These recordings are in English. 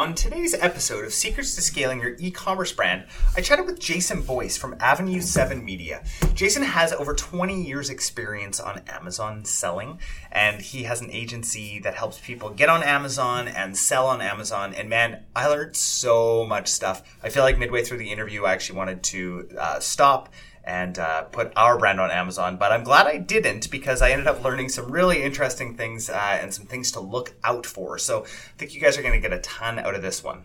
On today's episode of Secrets to Scaling Your E-commerce Brand, I chatted with Jason Boyce from Avenue 7 Media. Jason has over 20 years experience on Amazon selling, and he has an agency that helps people get on Amazon and sell on Amazon. And man, I learned so much stuff. I feel like midway through the interview, I actually wanted to uh, stop and uh, put our brand on Amazon. But I'm glad I didn't because I ended up learning some really interesting things uh, and some things to look out for. So I think you guys are going to get a ton out of this one.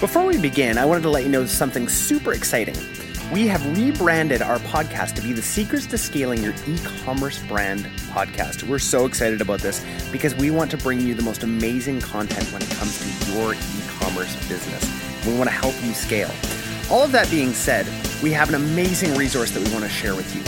Before we begin, I wanted to let you know something super exciting. We have rebranded our podcast to be the Secrets to Scaling Your E-commerce Brand podcast. We're so excited about this because we want to bring you the most amazing content when it comes to your e-commerce business. We want to help you scale. All of that being said, we have an amazing resource that we want to share with you.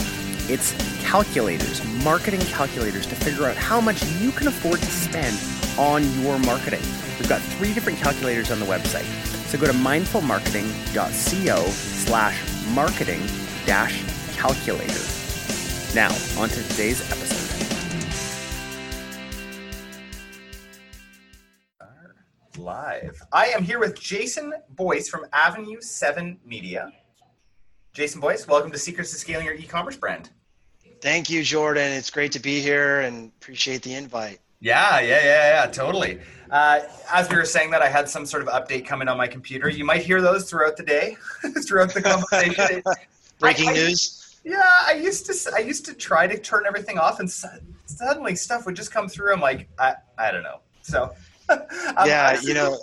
It's calculators, marketing calculators to figure out how much you can afford to spend on your marketing. We've got three different calculators on the website. So go to mindfulmarketing.co slash marketing dash calculator. Now, on to today's episode. I am here with Jason Boyce from Avenue 7 Media. Jason Boyce, welcome to Secrets to Scaling Your E-commerce Brand. Thank you, Jordan. It's great to be here and appreciate the invite. Yeah, yeah, yeah, yeah, totally. Uh, as we were saying that, I had some sort of update coming on my computer. You might hear those throughout the day, throughout the conversation. Breaking I, I, news. Yeah, I used to. I used to try to turn everything off, and suddenly stuff would just come through. I'm like, I, I don't know. So yeah, you know,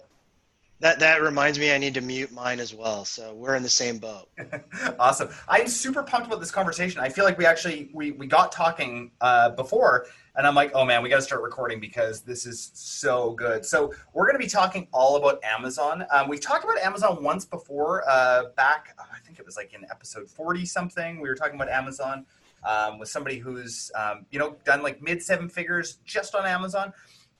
that that reminds me I need to mute mine as well. So we're in the same boat. awesome. I'm super pumped about this conversation. I feel like we actually we we got talking uh, before and I'm like, "Oh man, we got to start recording because this is so good." So, we're going to be talking all about Amazon. Um, we talked about Amazon once before uh, back I think it was like in episode 40 something. We were talking about Amazon um, with somebody who's um, you know done like mid seven figures just on Amazon.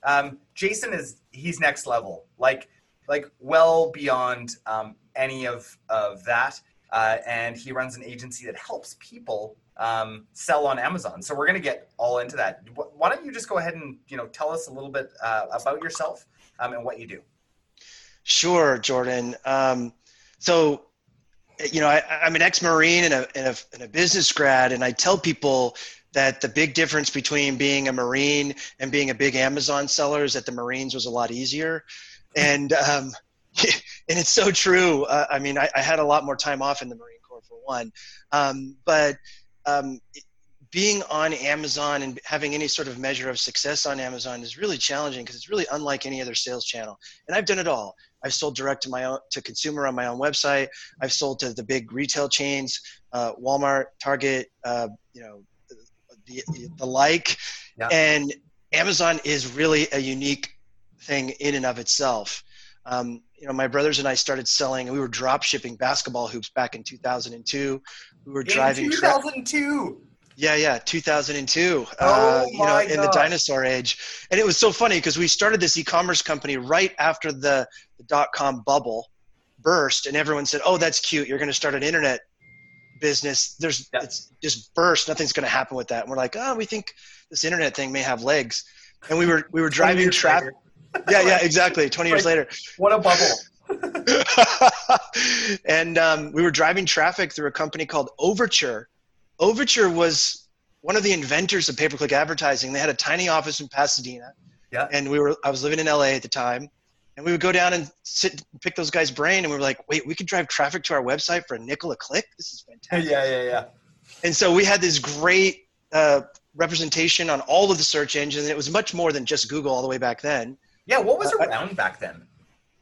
Um, Jason is he's next level, like like well beyond um, any of of that, uh, and he runs an agency that helps people um, sell on Amazon. So we're going to get all into that. Why don't you just go ahead and you know tell us a little bit uh, about yourself um, and what you do? Sure, Jordan. Um, so you know, I, am an ex-marine and a, and a, and a business grad, and I tell people that the big difference between being a Marine and being a big Amazon seller is that the Marines was a lot easier. And, um, and it's so true. Uh, I mean, I, I, had a lot more time off in the Marine Corps for one. Um, but um, being on Amazon and having any sort of measure of success on Amazon is really challenging because it's really unlike any other sales channel. And I've done it all. I've sold direct to my own to consumer on my own website. I've sold to the big retail chains, uh, Walmart, Target, uh, you know, the, the like. Yeah. And Amazon is really a unique thing in and of itself. Um, you know, my brothers and I started selling. We were drop shipping basketball hoops back in 2002. We were driving. 2002. Tra- yeah, yeah, 2002. Oh uh, you know, in the dinosaur age, and it was so funny because we started this e-commerce company right after the, the dot-com bubble burst, and everyone said, "Oh, that's cute. You're going to start an internet business there's yeah. it's just burst nothing's going to happen with that and we're like oh we think this internet thing may have legs and we were we were driving traffic yeah yeah exactly 20 years later what a bubble and um, we were driving traffic through a company called overture overture was one of the inventors of pay-per-click advertising they had a tiny office in pasadena yeah. and we were i was living in la at the time and we would go down and sit and pick those guys' brain, and we were like, "Wait, we could drive traffic to our website for a nickel a click. This is fantastic." Yeah, yeah, yeah. And so we had this great uh, representation on all of the search engines. It was much more than just Google all the way back then. Yeah, what was uh, around back then?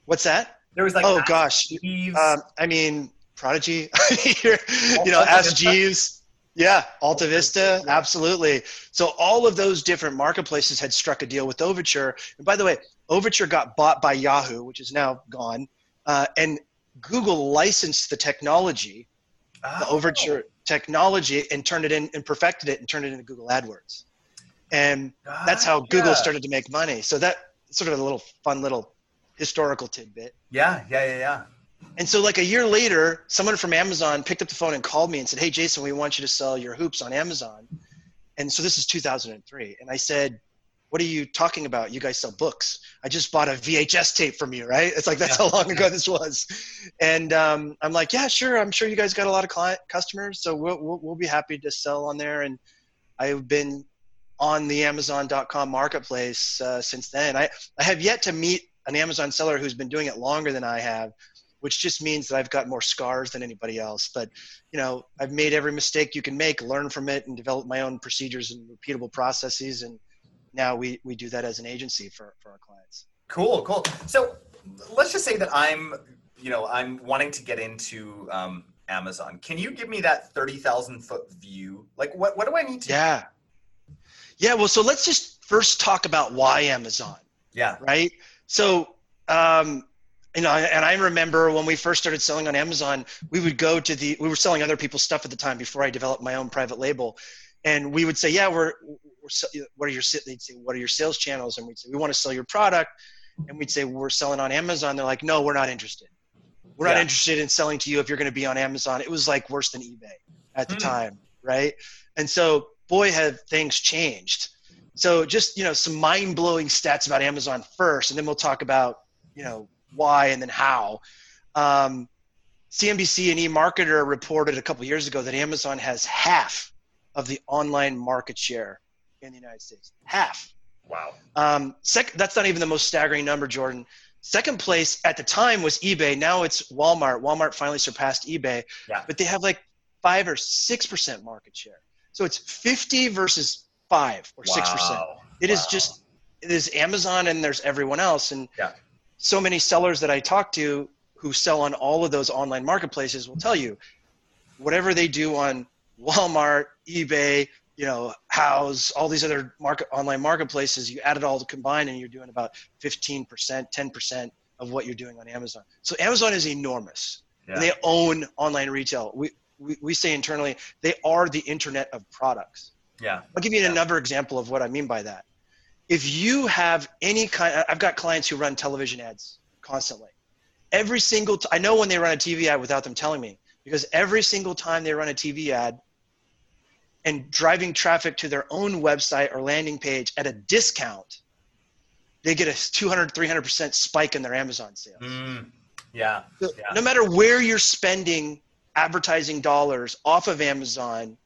What's that? There was like oh gosh, um, I mean Prodigy, you know, Ask Jeeves. Yeah, Alta Vista, absolutely. So all of those different marketplaces had struck a deal with Overture. And by the way, Overture got bought by Yahoo, which is now gone, uh, and Google licensed the technology, oh. the Overture technology, and turned it in and perfected it and turned it into Google AdWords. And that's how Google started to make money. So that sort of a little fun little historical tidbit. Yeah, yeah, yeah, yeah. And so, like a year later, someone from Amazon picked up the phone and called me and said, Hey, Jason, we want you to sell your hoops on Amazon. And so this is 2003. And I said, what are you talking about? You guys sell books. I just bought a VHS tape from you, right? It's like, that's yeah. how long ago this was. And um, I'm like, yeah, sure. I'm sure you guys got a lot of client customers. So we'll, we'll, we'll be happy to sell on there. And I've been on the Amazon.com marketplace uh, since then. I, I have yet to meet an Amazon seller who's been doing it longer than I have, which just means that I've got more scars than anybody else. But you know, I've made every mistake you can make, learn from it, and develop my own procedures and repeatable processes. And now we we do that as an agency for for our clients. Cool, cool. So let's just say that I'm, you know, I'm wanting to get into um, Amazon. Can you give me that thirty thousand foot view? Like, what what do I need to? Yeah. Yeah. Well, so let's just first talk about why Amazon. Yeah. Right. So. Um, you know, and I remember when we first started selling on Amazon, we would go to the, we were selling other people's stuff at the time before I developed my own private label. And we would say, yeah, we're, we're what are your they'd say what are your sales channels and we'd say we want to sell your product and we'd say we're selling on amazon they're like no we're not interested we're yeah. not interested in selling to you if you're going to be on amazon it was like worse than ebay at the mm. time right and so boy have things changed so just you know some mind-blowing stats about amazon first and then we'll talk about you know why and then how um, cnbc and emarketer reported a couple years ago that amazon has half of the online market share in the United States. Half. Wow. Um, sec- that's not even the most staggering number, Jordan. Second place at the time was eBay. Now it's Walmart. Walmart finally surpassed eBay. Yeah. But they have like five or six percent market share. So it's 50 versus five or six wow. percent. It wow. is just it is Amazon and there's everyone else. And yeah. so many sellers that I talk to who sell on all of those online marketplaces will tell you whatever they do on Walmart, eBay, you know, Houzz, all these other market online marketplaces, you add it all to combine and you're doing about 15%, 10% of what you're doing on Amazon. So Amazon is enormous. Yeah. they own online retail. We, we, we say internally, they are the internet of products. Yeah. I'll give you yeah. another example of what I mean by that. If you have any kind, I've got clients who run television ads constantly. Every single, t- I know when they run a TV ad without them telling me, because every single time they run a TV ad, and driving traffic to their own website or landing page at a discount, they get a 200, 300% spike in their Amazon sales. Mm, yeah, so yeah. No matter where you're spending advertising dollars off of Amazon,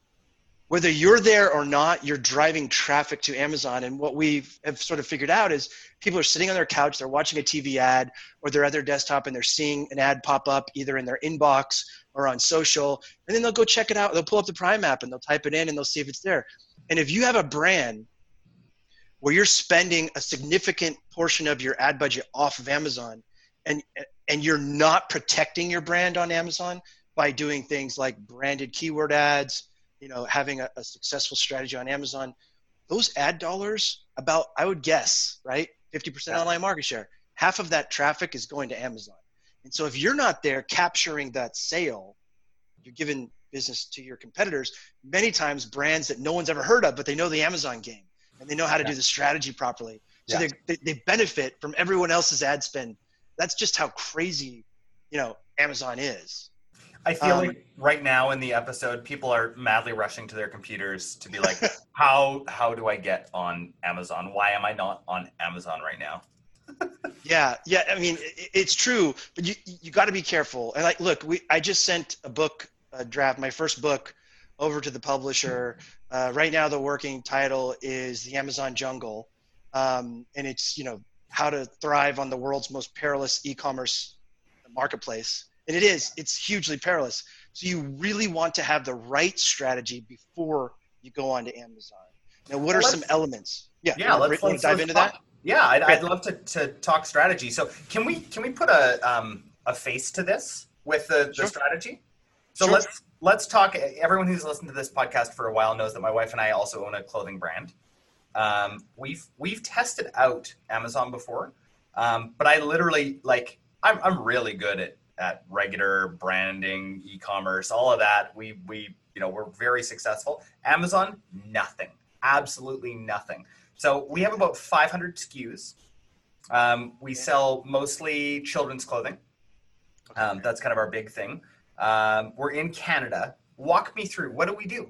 whether you're there or not, you're driving traffic to Amazon. And what we have sort of figured out is people are sitting on their couch, they're watching a TV ad, or they're at their desktop and they're seeing an ad pop up either in their inbox or on social, and then they'll go check it out. They'll pull up the Prime app and they'll type it in and they'll see if it's there. And if you have a brand where you're spending a significant portion of your ad budget off of Amazon and and you're not protecting your brand on Amazon by doing things like branded keyword ads, you know, having a, a successful strategy on Amazon, those ad dollars about I would guess, right? 50% yeah. online market share. Half of that traffic is going to Amazon. And so if you're not there capturing that sale, you're giving business to your competitors. Many times brands that no one's ever heard of, but they know the Amazon game and they know how to yeah. do the strategy properly. So yeah. they, they benefit from everyone else's ad spend. That's just how crazy, you know, Amazon is. I feel um, like right now in the episode, people are madly rushing to their computers to be like, how how do I get on Amazon? Why am I not on Amazon right now? yeah, yeah. I mean, it's true, but you you got to be careful. And like, look, we I just sent a book, a draft, my first book, over to the publisher. Uh, right now, the working title is "The Amazon Jungle," um, and it's you know how to thrive on the world's most perilous e-commerce marketplace. And it is. It's hugely perilous. So you really want to have the right strategy before you go on to Amazon. Now, what well, are some elements? Yeah, yeah. Let's, let's dive let's into talk. that. Yeah, I'd, I'd love to, to talk strategy. So can we can we put a um, a face to this with the, sure. the strategy? So sure. let's let's talk. Everyone who's listened to this podcast for a while knows that my wife and I also own a clothing brand. Um, we've we've tested out Amazon before, um, but I literally like I'm I'm really good at at regular branding, e-commerce, all of that. We we you know we're very successful. Amazon, nothing, absolutely nothing. So we have about 500 SKUs. Um, we sell mostly children's clothing. Um, that's kind of our big thing. Um, we're in Canada. Walk me through. What do we do?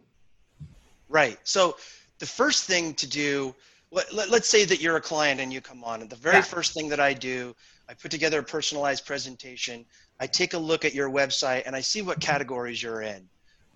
Right. So the first thing to do let, us say that you're a client and you come on, and the very Yeah. first thing that I do, I put together a personalized presentation. I take a look at your website and I see what categories you're in.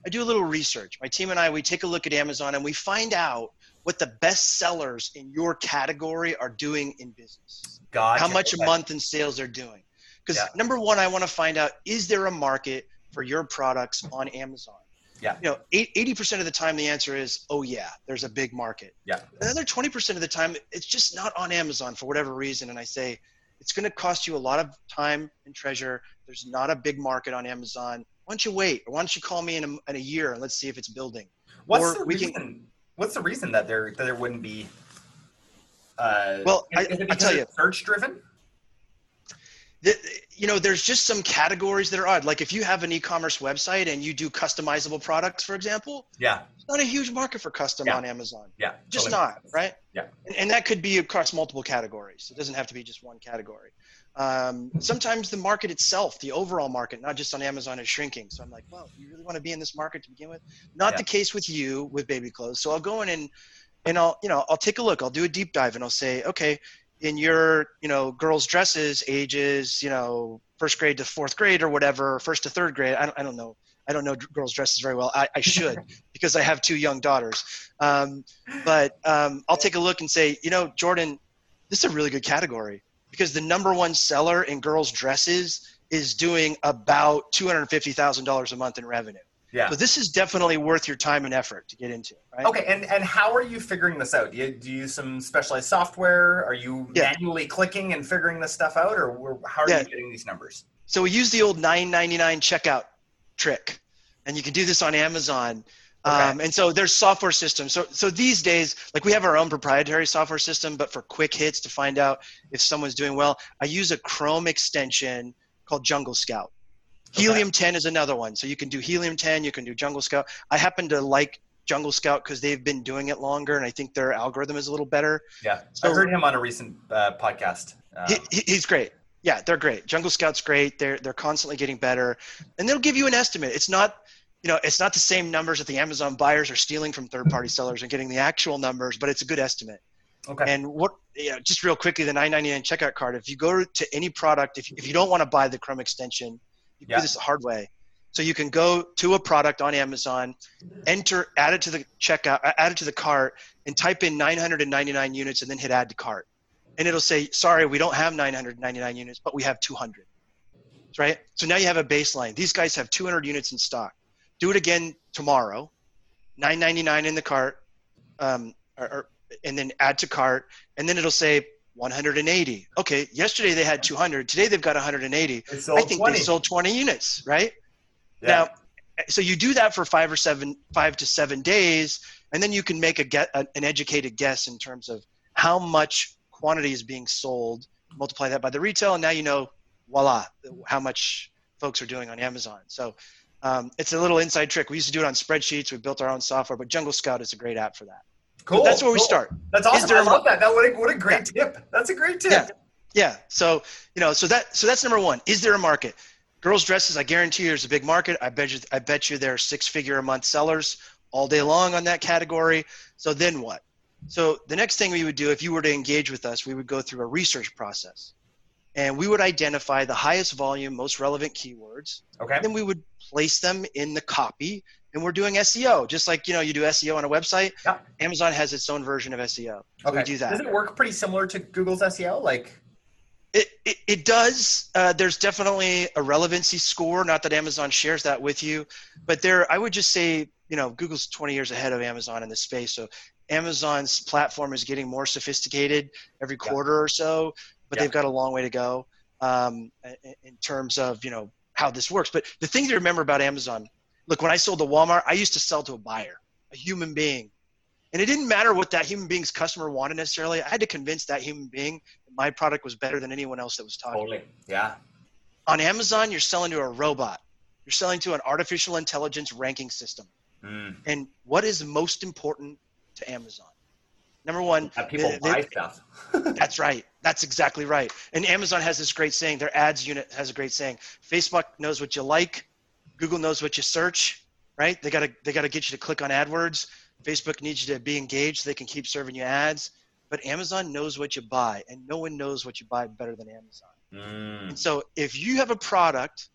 I do a little research. My team and I, we take a look at Amazon and we find out what the best sellers in your category are doing in business Gotcha. how much a month in sales they're doing. Because Yeah. number one, I want to find out is there a market for your products on Amazon? Yeah. You know, 80% of the time the answer is, oh yeah, there's a big market. Yeah. Another 20% of the time it's just not on Amazon for whatever reason. And I say, it's going to cost you a lot of time and treasure. There's not a big market on Amazon. Why don't you wait? Or why don't you call me in a, in a year and let's see if it's building? What's or the reason? can- What's the reason that there that there wouldn't be? Uh, Well, I- I'll tell it's search driven? The, you know there's just some categories that are odd. Like if you have an e-commerce website and you do customizable products for example Yeah, it's not a huge market for custom Yeah. on amazon. Yeah, just totally. not right? Yeah. and, and that could be across multiple categories. It doesn't have to be just one category. Um, sometimes the market itself the overall market not just on amazon is shrinking. So i'm like well you really want to be in this market to begin with? Not Yeah. the case with you with baby clothes. So i'll go in and and i'll you know i'll take a look. I'll do a deep dive and i'll say okay in your you know girls dresses ages you know first grade to fourth grade or whatever first to third grade i don't, I don't know. I don't know girls dresses very well. I, I should because i have two young daughters. Um, but um, i'll take a look and say you know jordan this is a really good category because the number one seller in girls dresses is doing about $250000 a month in revenue Yeah. so this is definitely worth your time and effort to get into right Okay, and and how are you figuring this out? Do you, do you use some specialized software? Are you Yeah. manually clicking and figuring this stuff out, or how are Yeah. you getting these numbers? So we use the old 9.99 checkout trick, and you can do this on Amazon. Um, and so there's software systems. So so these days, like we have our own proprietary software system, but for quick hits to find out if someone's doing well, I use a Chrome extension called Jungle Scout. Okay. Helium 10 is another one. So you can do Helium 10, you can do Jungle Scout. I happen to like Jungle Scout because they've been doing it longer, and I think their algorithm is a little better. Yeah, So- I heard him on a recent uh, podcast. Um, He, he- he's great. Yeah, they're great. Jungle Scout's great. They're they're constantly getting better, and they'll give you an estimate. It's not, you know, it's not the same numbers that the Amazon buyers are stealing from third-party sellers and getting the actual numbers, but it's a good estimate. okay. And what, you know, just real quickly, the 9.99 checkout card. If you go to any product, if if you don't want to buy the Chrome extension, you Yeah. do this the hard way. So you can go to a product on Amazon, enter, add it to the checkout, add it to the cart, and type in 999 units, and then hit add to cart. And it'll say, sorry, we don't have 999 units, but we have 200. Right? So now you have a baseline. These guys have 200 units in stock. Do it again tomorrow. 999 in the cart, um, or, or, and then add to cart, and then it'll say 180. Okay, yesterday they had 200. Today they've got 180. I think 20. they sold 20 units, right? yeah. Now, so you do that for five or seven, five to seven days, and then you can make a get an educated guess in terms of how much quantity is being sold. Multiply that by the retail, and now you know, voila, how much folks are doing on Amazon. So um, it's a little inside trick. We used to do it on spreadsheets. We built our own software, but Jungle Scout is a great app for that. Cool. That's where we start. That's awesome. there I love that. That what a, what a great tip. That's a great tip. Yeah. Yeah. So you know, so that so that's number one. Is there a market? Girls dresses, I guarantee you, there's a big market. I bet you, I bet you, there are six-figure a month sellers all day long on that category. So then what? So the next thing we would do, if you were to engage with us, we would go through a research process, and we would identify the highest volume, most relevant keywords. Okay. Then we would place them in the copy, and we're doing SEO, just like you know you do SEO on a website. Yeah. Amazon has its own version of SEO. Okay. we do that. Does it work pretty similar to Google's SEO? Like, It, it, it does. Uh, there's definitely a relevancy score. Not that Amazon shares that with you, but there, I would just say, you know, Google's 20 years ahead of Amazon in this space. So Amazon's platform is getting more sophisticated every Yeah. quarter or so, but Yeah. they've got a long way to go um, in terms of, you know, how this works. But the thing to remember about Amazon, look, when I sold to Walmart, I used to sell to a buyer, a human being. And it didn't matter what that human being's customer wanted necessarily. I had to convince that human being that my product was better than anyone else that was talking. totally. Yeah. On Amazon, you're selling to a robot. You're selling to an artificial intelligence ranking system. Mm. And what is most important to Amazon? Number one, people the- the- buy stuff. that's right. That's exactly right. And Amazon has this great saying. Their ads unit has a great saying. Facebook knows what you like. Google knows what you search. Right? They gotta they gotta get you to click on AdWords. Facebook needs you to be engaged so they can keep serving you ads. but Amazon knows what you buy, and no one knows what you buy better than Amazon. Mm. And so if you have a product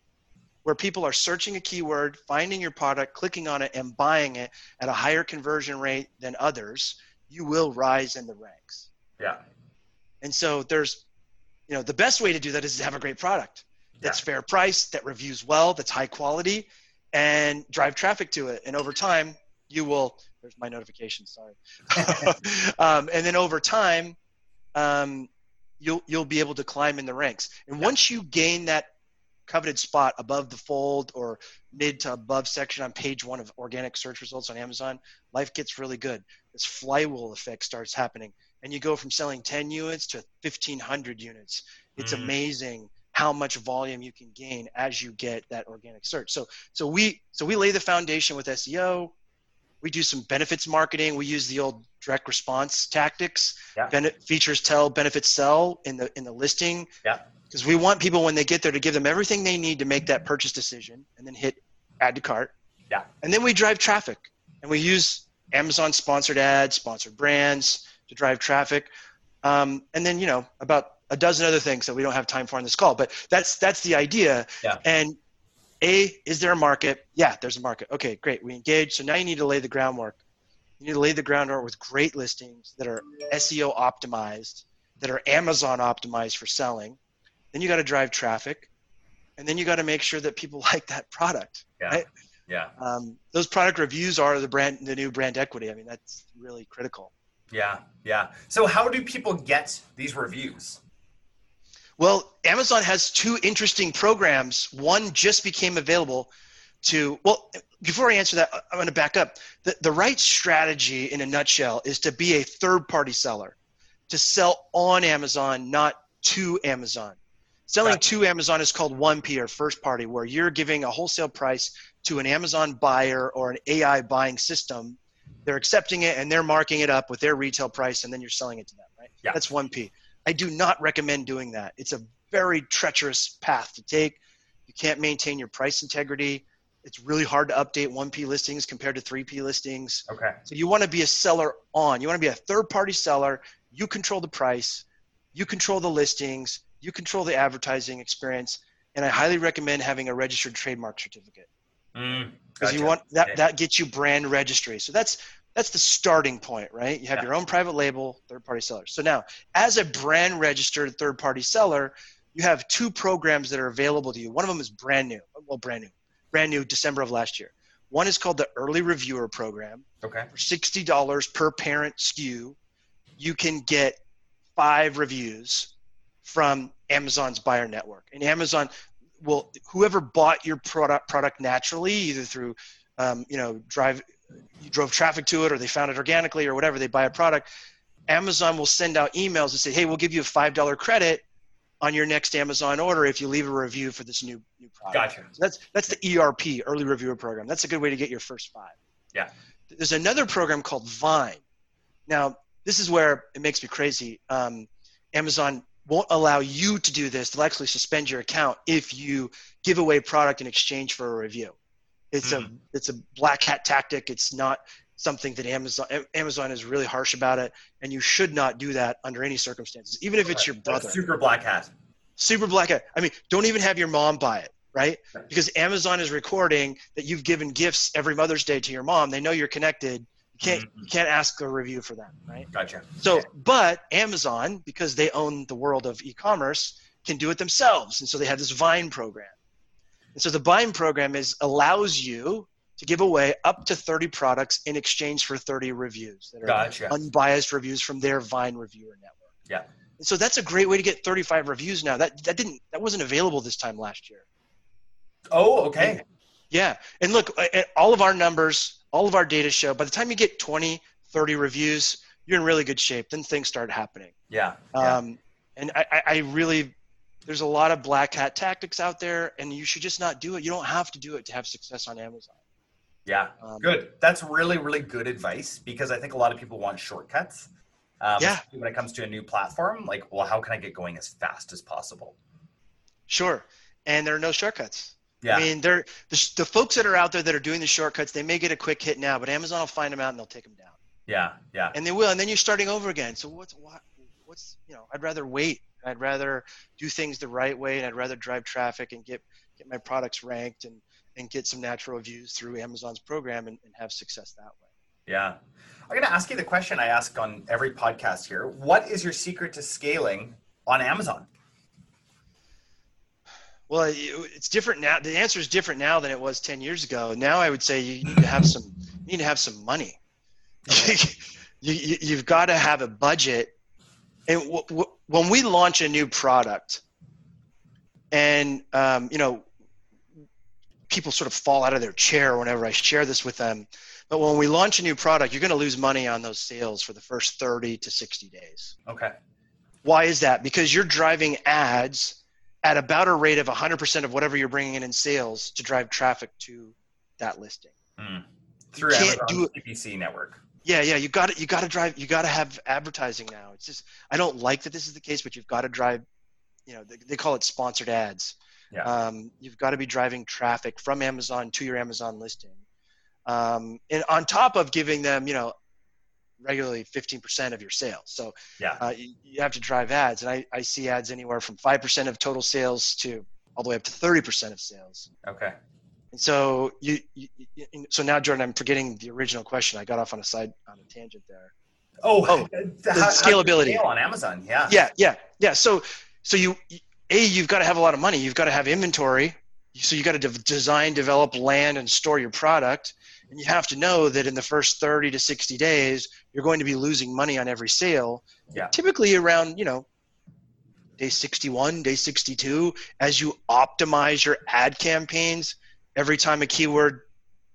where people are searching a keyword, finding your product, clicking on it, and buying it at a higher conversion rate than others, you will rise in the ranks. Yeah. And so there's, you know, the best way to do that is to have a great product that's fair price, that reviews well, that's high quality, and drive traffic to it. And over time, you will. There's my notification. Sorry. um, and then over time, um, you'll you'll be able to climb in the ranks. And once you gain that coveted spot above the fold or mid to above section on page one of organic search results on Amazon, life gets really good. This flywheel effect starts happening, and you go from selling 10 units to 1,500 units. It's Mm. amazing how much volume you can gain as you get that organic search. So, so we so we lay the foundation with SEO. We do some benefits marketing. We use the old direct response tactics. Yeah. Features tell, benefits sell in the in the listing Yeah. because we want people when they get there to give them everything they need to make that purchase decision and then hit add to cart Yeah. and then we drive traffic and we use amazon sponsored ads sponsored brands to drive traffic um, and then you know about a dozen other things that we don't have time for on this call but that's that's the idea Yeah. and a is there a market yeah there's a market okay great we engage so now you need to lay the groundwork you need to lay the groundwork with great listings that are seo optimized that are amazon optimized for selling then you got to drive traffic and then you got to make sure that people like that product Yeah. Right. Yeah. um, those product reviews are the brand the new brand equity i mean that's really critical Yeah. Yeah. So how do people get these reviews? Well amazon has two interesting programs. One just became available to well before i answer that i'm going to back up. The, the right strategy in a nutshell is to be a third party seller to sell on amazon not to amazon. Selling Gotcha. to amazon is called 1p or first party where you're giving a wholesale price to an amazon buyer or an ai buying system. They're accepting it and they're marking it up with their retail price and then you're selling it to them right? Yeah. that's 1p i do not recommend doing that. It's a very treacherous path to take. You can't maintain your price integrity. It's really hard to update 1p listings compared to 3p listings. Okay. so you want to be a seller on. You want to be a third party seller. You control the price, you control the listings, you control the advertising experience, and I highly recommend having a registered trademark certificate. Mm, because you want that that gets you brand registry. So that's that's the starting point, right? You have Yeah. your own private label, third party seller. So now, as a brand registered third party seller, you have two programs that are available to you. One of them is brand new, well, brand new, brand new, December of last year. One is called the Early Reviewer Program Okay. for sixty dollars per parent SKU, you can get five reviews from Amazon's buyer network. And Amazon will whoever bought your product product naturally, either through um, you know drive you drove traffic to it or they found it organically or whatever they buy a product. Amazon will send out emails and say, "Hey, we'll give you a five dollar credit on your next Amazon order if you leave a review for this new new product." Gotcha. So that's that's the ERP, early reviewer program. That's a good way to get your first five. Yeah. There's another program called Vine. Now, this is where it makes me crazy. Um, Amazon won't allow you to do this. They'll actually suspend your account if you give away product in exchange for a review. It's a it's a black hat tactic. It's not something that Amazon Amazon is really harsh about it, and you should not do that under any circumstances, even if it's your That's brother super black hat. super black hat. I mean, don't even have your mom buy it, right? Because Amazon is recording that you've given gifts every Mother's Day to your mom. They know you're connected. You can't Mhm. you can't ask a review for that, right? Gotcha. So, but Amazon, because they own the world of e-commerce, can do it themselves, and so they have this Vine program. And so the Vine program is allows you to give away up to 30 products in exchange for 30 reviews that are Gotcha. unbiased reviews from their Vine reviewer network. Yeah. And so that's a great way to get 35 reviews now. That that didn't that wasn't available this time last year. Oh, okay. Yeah. And look, all of our numbers, all of our data show by the time you get 20, 30 reviews, you're in really good shape. Then things start happening. Yeah. yeah. Um, and I- I really, there's a lot of black hat tactics out there, and you should just not do it. You don't have to do it to have success on Amazon. Yeah. Um, Good. That's really, really good advice because I think a lot of people want shortcuts. Um, Yeah. When it comes to a new platform, like, well, how can I get going as fast as possible? Sure. And there are no shortcuts. Yeah. I mean, they're the, the folks that are out there that are doing the shortcuts. They may get a quick hit now, but Amazon will find them out and they'll take them down. Yeah, yeah. and they will, and then you're starting over again. So what's what, what's you know? I'd rather wait. I'd rather do things the right way, and I'd rather drive traffic and get get my products ranked and and get some natural views through Amazon's program and, and have success that way. Yeah. I'm going to ask you the question I ask on every podcast here. What is your secret to scaling on Amazon? Well, it's different now. The answer is different now than it was 10 years ago. Now I would say you need to have some, you need to have some money. you, you, have got to have a budget. And w- w- when we launch a new product and, um, you know, people sort of fall out of their chair whenever I share this with them. But when we launch a new product, you're going to lose money on those sales for the first 30 to 60 days. Okay. Why is that? Because you're driving ads at about a rate of 100% of whatever you're bringing in in sales to drive traffic to that listing. Mm. Through You can't do PPC network. Yeah, yeah, you got to you got to drive. You got to have advertising now. It's just I don't like that this is the case, but you've got to drive. You know, they, they call it sponsored ads. Yeah. Um, you've got to be driving traffic from Amazon to your Amazon listing, um, and on top of giving them, you know, regularly 15% of your sales. So Yeah. uh, you, you have to drive ads, and I, I see ads anywhere from five percent of total sales to all the way up to 30% of sales. Okay. And so you, you, you so now Jordan, I'm forgetting the original question. I got off on a side on a tangent there. Oh, Oh, the scalability. Scale on Amazon. Yeah. Yeah, yeah, yeah. So so you a you've got to have a lot of money. You've got to have inventory. So you got to de- design, develop, land, and store your product. And you have to know that in the first 30 to 60 days, you're going to be losing money on every sale. Yeah. Typically around you know day 61, day 62, as you optimize your ad campaigns. Every time a keyword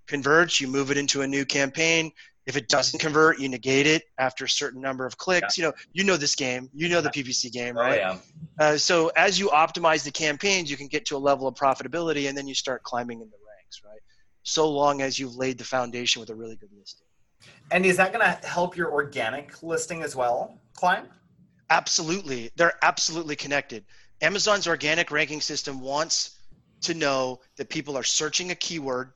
converts, you move it into a new campaign. If it doesn't convert, you negate it after a certain number of clicks. You know, you know this game. You know the PPC game, right? Oh, right? yeah. Uh, so as you optimize the campaigns, you can get to a level of profitability, and then you start climbing in the ranks, right? So long as you've laid the foundation with a really good listing. And is that going to help your organic listing as well climb? Absolutely, they're absolutely connected. Amazon's organic ranking system wants to know that people are searching a keyword,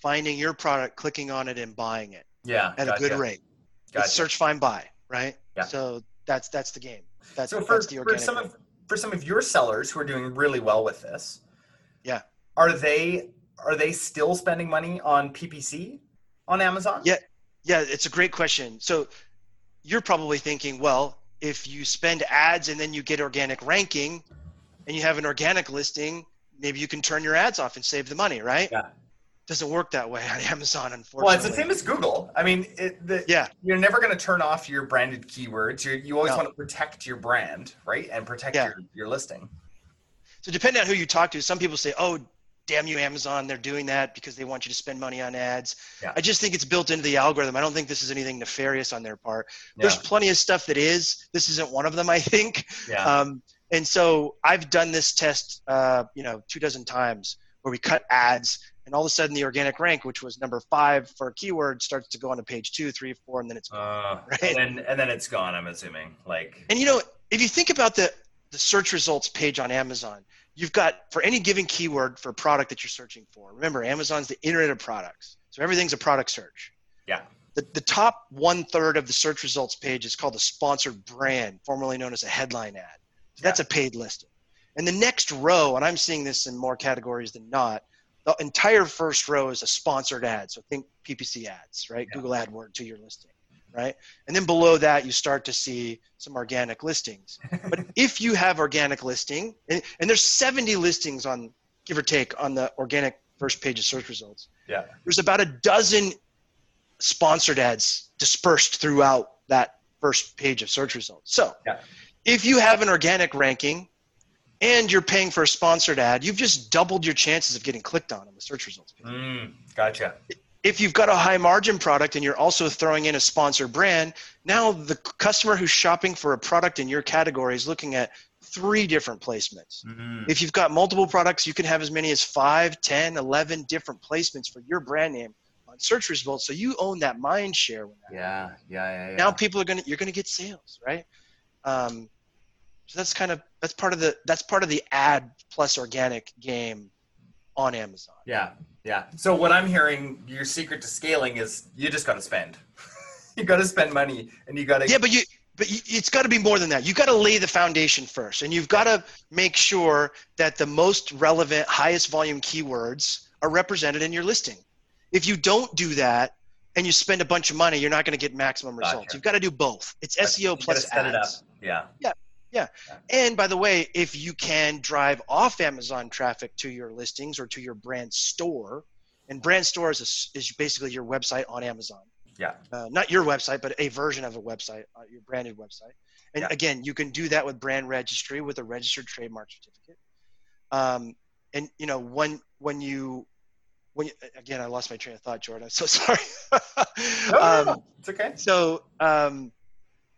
finding your product, clicking on it, and buying it Yeah. at a good rate. Gotcha. It's search, find, buy, right? Yeah. So that's that's the game. That's, so for, that's the for some of for some of your sellers who are doing really well with this, Yeah. are they are they still spending money on PPC on Amazon? Yeah. Yeah, it's a great question. So you're probably thinking, well, if you spend ads and then you get organic ranking and you have an organic listing, maybe you can turn your ads off and save the money, right? Yeah. Doesn't work that way on Amazon, unfortunately. Well, it's the same as Google. I mean, it, the, Yeah. you're never going to turn off your branded keywords. you you always No. want to protect your brand, right, and protect Yeah. your, your listing. So depending on who you talk to, some people say, "Oh, damn you, Amazon! They're doing that because they want you to spend money on ads." Yeah. I just think it's built into the algorithm. I don't think this is anything nefarious on their part. Yeah. There's plenty of stuff that is. This isn't one of them, I think. Yeah. Um, and so I've done this test, uh, you know, two dozen times where we cut ads, and all of a sudden the organic rank, which was number five for a keyword, starts to go on to page two, three, four, and then it's. Uh, Right. and then and then it's gone. I'm assuming. Like. And you know, if you think about the the search results page on Amazon, you've got for any given keyword for a product that you're searching for. Remember, Amazon's the internet of products, so everything's a product search. Yeah. The, the top one third of the search results page is called a sponsored brand, formerly known as a headline ad. That's a paid listing. And the next row, and I'm seeing this in more categories than not, the entire first row is a sponsored ad. So think PPC ads, right? Yeah. Google AdWord to your listing, right? And then below that, you start to see some organic listings. but if you have organic listing, and, and there's 70 listings on, give or take, on the organic first page of search results, Yeah. there's about a dozen sponsored ads dispersed throughout that first page of search results. So Yeah. If you have an organic ranking and you're paying for a sponsored ad, you've just doubled your chances of getting clicked on in the search results. Mm, gotcha. If you've got a high margin product and you're also throwing in a sponsored brand, now the customer who's shopping for a product in your category is looking at three different placements. Mm, If you've got multiple products, you can have as many as 5, 10, 11 different placements for your brand name on search results. So you own that mind share. That yeah. Yeah. Yeah. Yeah. Now people are gonna you're gonna get sales, right? Um, so that's kind of that's part of the that's part of the ad plus organic game on Amazon. Yeah, yeah. So what I'm hearing, your secret to scaling is you just got to spend. you got to spend money and you got to yeah but you but you, it's got to be more than that you got to lay the foundation first and you've got to make sure that the most relevant highest volume keywords are represented in your listing if you don't do that and you spend a bunch of money you're not going to get maximum results Gotcha. you've got to do both it's seo plus set it up. ads Yeah. Yeah. And by the way if you can drive off amazon traffic to your listings or to your brand store and brand store is, a is basically your website on amazon Yeah. uh, not your website, but a version of a website, uh, your branded website. And Yeah. again, you can do that with brand registry with a registered trademark certificate. Um, and you know when when you when you, again, I lost my train of thought, Jordan. I'm so sorry. No, um, no, it's okay. so um,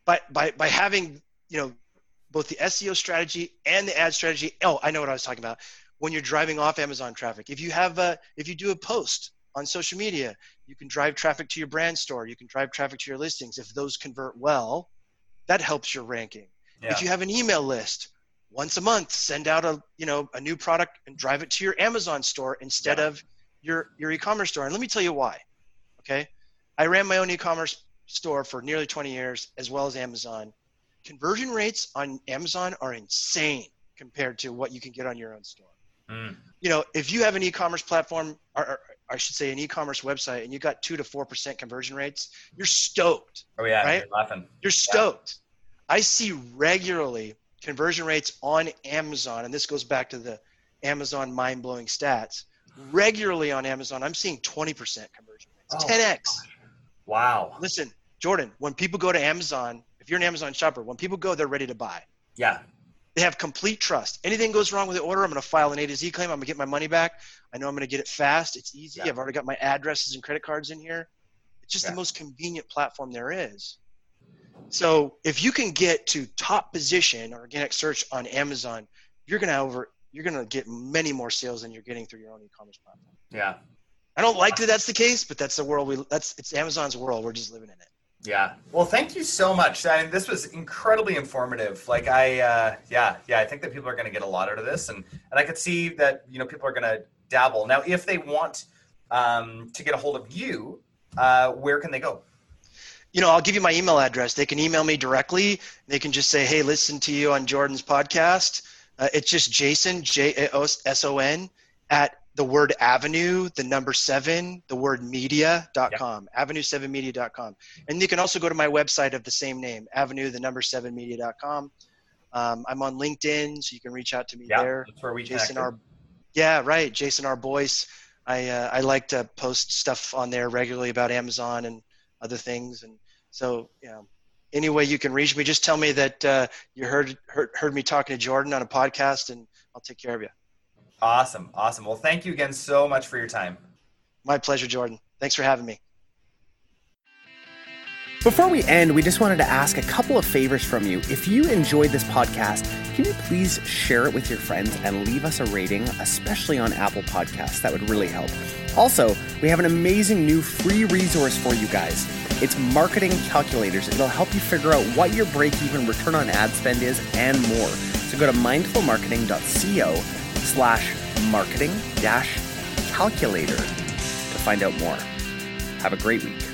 by by by having you know both the SEO strategy and the ad strategy. Oh, I know what I was talking about. When you're driving off Amazon traffic, if you have a if you do a post on social media, you can drive traffic to your brand store. You can drive traffic to your listings. If those convert well, that helps your ranking. Yeah. If you have an email list, once a month, send out a you know a new product and drive it to your Amazon store instead Yeah. of your your e-commerce store. And let me tell you why. Okay, I ran my own e-commerce store for nearly 20 years, as well as Amazon. Conversion rates on Amazon are insane compared to what you can get on your own store. Mm. You know, if you have an e-commerce platform, or, or I should say, an e-commerce website, and you got two to four percent conversion rates, you're stoked Oh yeah, Right? you're laughing. you're stoked. I see regularly conversion rates on Amazon, and this goes back to the Amazon mind blowing stats. Regularly on Amazon, I'm seeing 20% conversion rates, Oh, 10x. Wow. Listen, Jordan, when people go to Amazon, if you're an Amazon shopper, when people go, they're ready to buy. Yeah. They have complete trust. Anything goes wrong with the order, I'm going to file an A to Z claim. I'm going to get my money back. I know I'm going to get it fast. It's easy. Yeah. I've already got my addresses and credit cards in here. It's just Yeah. the most convenient platform there is. So if you can get to top position or organic search on Amazon, you're going to over you're going to get many more sales than you're getting through your own e-commerce platform. Yeah. I don't like that that's the case, but that's the world we that's it's Amazon's world. We're just living in it. Yeah. Well, thank you so much. I mean, this was incredibly informative. Like I, uh, yeah, yeah, I think that people are going to get a lot out of this, and and I could see that you know people are going to dabble now. If they want um, to get a hold of you, uh, where can they go? you know, I'll give you my email address. They can email me directly. They can just say, "Hey, listen to you on Jordan's podcast." Uh, it's just Jason J A O S O N at the word avenue, the number seven, the word media.com, avenue7media.com. And you can also go to my website of the same name, avenue, the number seven media.com. Um, I'm on LinkedIn, so you can reach out to me Yeah, there. that's where we Jason connected. R. Yeah, right. Jason R. Boyce. I uh, I like to post stuff on there regularly about Amazon and other things, and so you know, any way you can reach me, just tell me that uh, you heard, heard heard me talking to Jordan on a podcast, and I'll take care of you. Awesome, awesome. Well, thank you again so much for your time. My pleasure, Jordan. Thanks for having me. Before we end, we just wanted to ask a couple of favors from you. If you enjoyed this podcast, can you please share it with your friends and leave us a rating, especially on Apple Podcasts? That would really help. Also, we have an amazing new free resource for you guys. It's Marketing Calculators. It'll help you figure out what your break even return on ad spend is and more. So go to mindfulmarketing.co slash marketing dash calculator to find out more. Have a great week.